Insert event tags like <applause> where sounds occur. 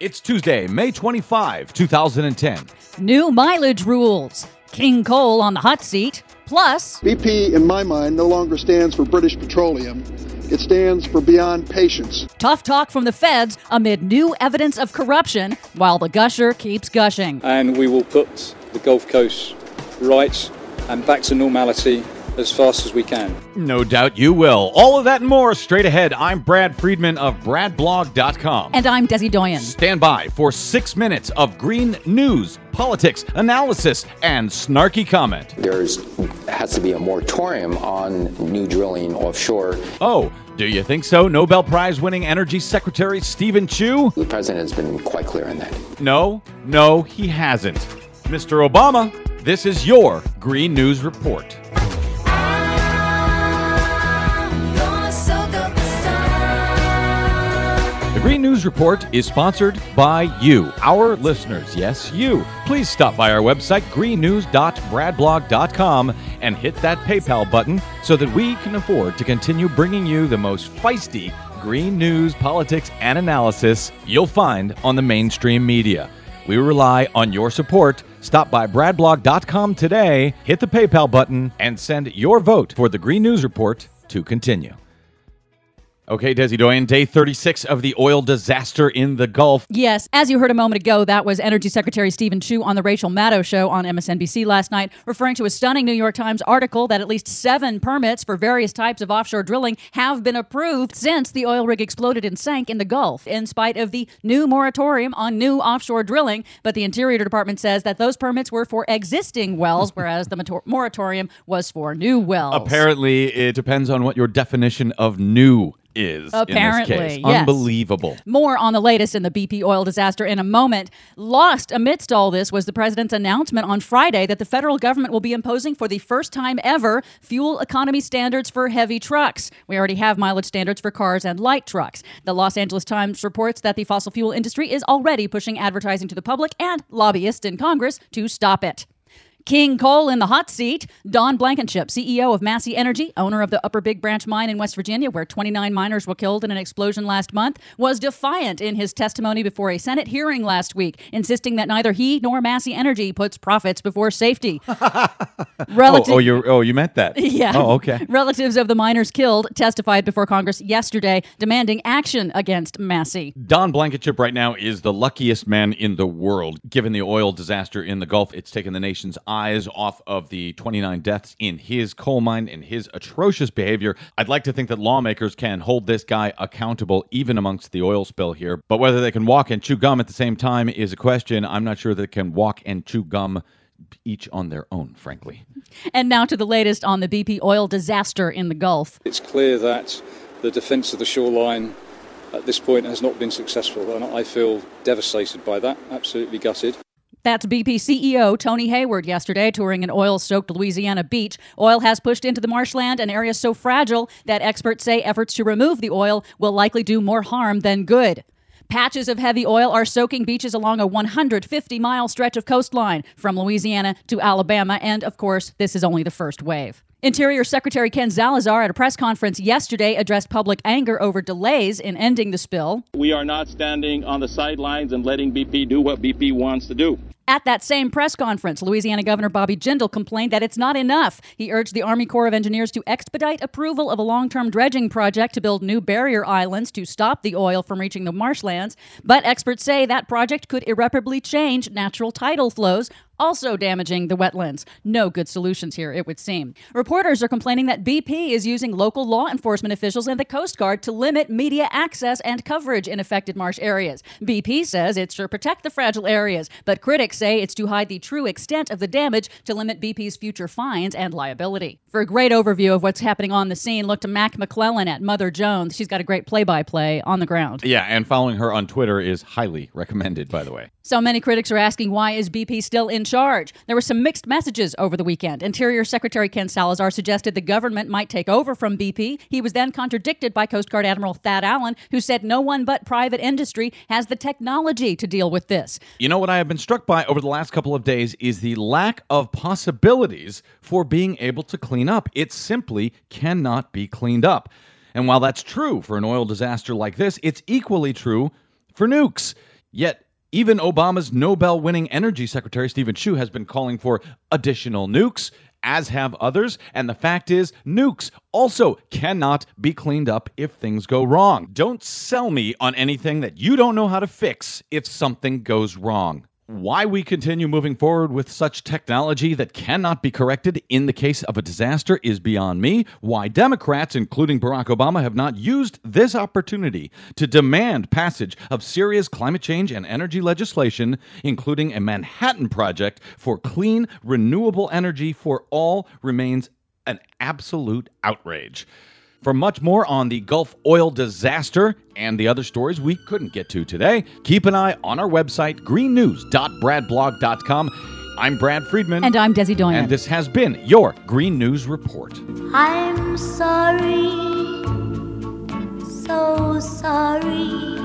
It's Tuesday, May 25, 2010. New mileage rules. King Coal on the hot seat. Plus, BP, in my mind, no longer stands for British Petroleum. It stands for Beyond Patience. tough talk from the feds amid new evidence of corruption while the gusher keeps gushing. and we will put the Gulf Coast right and back to normality as fast as we can. No doubt you will. All of that and more straight ahead. I'm Brad Friedman of BradBlog.com. And I'm Desi Doyen. Stand by for six minutes of green news, politics, analysis, and snarky comment. There's has to be a moratorium on new drilling offshore. Oh, do you think so? Nobel Prize winning Energy Secretary Steven Chu? The president has been quite clear on that. No, no, he hasn't. Mr. Obama, this is your Green News Report. The Green News Report is sponsored by you, our listeners. Yes, you. Please stop by our website, greennews.bradblog.com, and hit that PayPal button so that we can afford to continue bringing you the most feisty green news, politics, and analysis you'll find on the mainstream media. We rely on your support. Stop by bradblog.com today, hit the PayPal button, and send your vote for the Green News Report to continue. Okay, Desi Doyen, day 36 of the oil disaster in the Gulf. Yes, as you heard a moment ago, that was Energy Secretary Steven Chu on the Rachel Maddow show on MSNBC last night, referring to a stunning New York Times article that at least seven permits for various types of offshore drilling have been approved since the oil rig exploded and sank in the Gulf, in spite of the new moratorium on new offshore drilling. But the Interior Department says that those permits were for existing wells, whereas the motor- moratorium was for new wells. Apparently, it depends on what your definition of new is. Apparently, in this case. yes. Unbelievable. More on the latest in the BP oil disaster in a moment. Lost amidst all this was the president's announcement on Friday that the federal government will be imposing for the first time ever fuel economy standards for heavy trucks. We already have mileage standards for cars and light trucks. The Los Angeles Times reports that the fossil fuel industry is already pushing advertising to the public and lobbyists in Congress to stop it. King Coal in the hot seat. Don Blankenship, CEO of Massey Energy, owner of the Upper Big Branch mine in West Virginia, where 29 miners were killed in an explosion last month, was defiant in his testimony before a Senate hearing last week, insisting that neither he nor Massey Energy puts profits before safety. <laughs> Oh, oh, Relative- oh, you oh, you meant that. <laughs> yeah. Oh, okay. Relatives of the miners killed testified before Congress yesterday, demanding action against Massey. Don Blankenship right now is the luckiest man in the world. Given the oil disaster in the Gulf, it's taken the nation's eyes off of the 29 deaths in his coal mine and his atrocious behavior. I'd like to think that lawmakers can hold this guy accountable even amongst the oil spill here. But whether they can walk and chew gum at the same time is a question. I'm not sure they can walk and chew gum each on their own, frankly. And now to the latest on the BP oil disaster in the Gulf. It's clear that the defence of the shoreline at this point has not been successful, and I feel devastated by that, absolutely gutted. That's BP CEO Tony Hayward yesterday touring an oil soaked Louisiana beach. Oil has pushed into the marshland, an area so fragile that experts say efforts to remove the oil will likely do more harm than good. Patches of heavy oil are soaking beaches along a 150 mile stretch of coastline from Louisiana to Alabama, and of course, this is only the first wave. Interior Secretary Ken Salazar at a press conference yesterday addressed public anger over delays in ending the spill. We are not standing on the sidelines and letting BP do what BP wants to do. At that same press conference, Louisiana Governor Bobby Jindal complained that it's not enough. He urged the Army Corps of Engineers to expedite approval of a long term dredging project to build new barrier islands to stop the oil from reaching the marshlands. But experts say that project could irreparably change natural tidal flows, also damaging the wetlands. No good solutions here, it would seem. Reporters are complaining that BP is using local law enforcement officials and the Coast Guard to limit media access and coverage in affected marsh areas. BP says it's to protect the fragile areas, but critics say it's to hide the true extent of the damage to limit BP's future fines and liability. For a great overview of what's happening on the scene, look to Mac McClelland at Mother Jones. She's got a great play by play on the ground. Yeah, and following her on Twitter is highly recommended, by the way. So many critics are asking why is BP still in charge? There were some mixed messages over the weekend. Interior Secretary Ken Salazar suggested the government might take over from BP. He was then contradicted by Coast Guard Admiral Thad Allen, who said no one but private industry has the technology to deal with this. You know what I have been struck by over the last couple of days is the lack of possibilities for being able to clean up. It simply cannot be cleaned up. And while that's true for an oil disaster like this, it's equally true for nukes. Yet, even Obama's Nobel winning energy secretary, Steven Chu, has been calling for additional nukes, as have others. And the fact is, nukes also cannot be cleaned up if things go wrong. Don't sell me on anything that you don't know how to fix if something goes wrong. Why we continue moving forward with such technology that cannot be corrected in the case of a disaster is beyond me. Why Democrats, including Barack Obama, have not used this opportunity to demand passage of serious climate change and energy legislation, including a Manhattan Project for clean, renewable energy for all, remains an absolute outrage. For much more on the Gulf oil disaster and the other stories we couldn't get to today, keep an eye on our website, greennews.bradblog.com. I'm Brad Friedman. And I'm Desi Doyen. And this has been your Green News Report. I'm sorry, so sorry.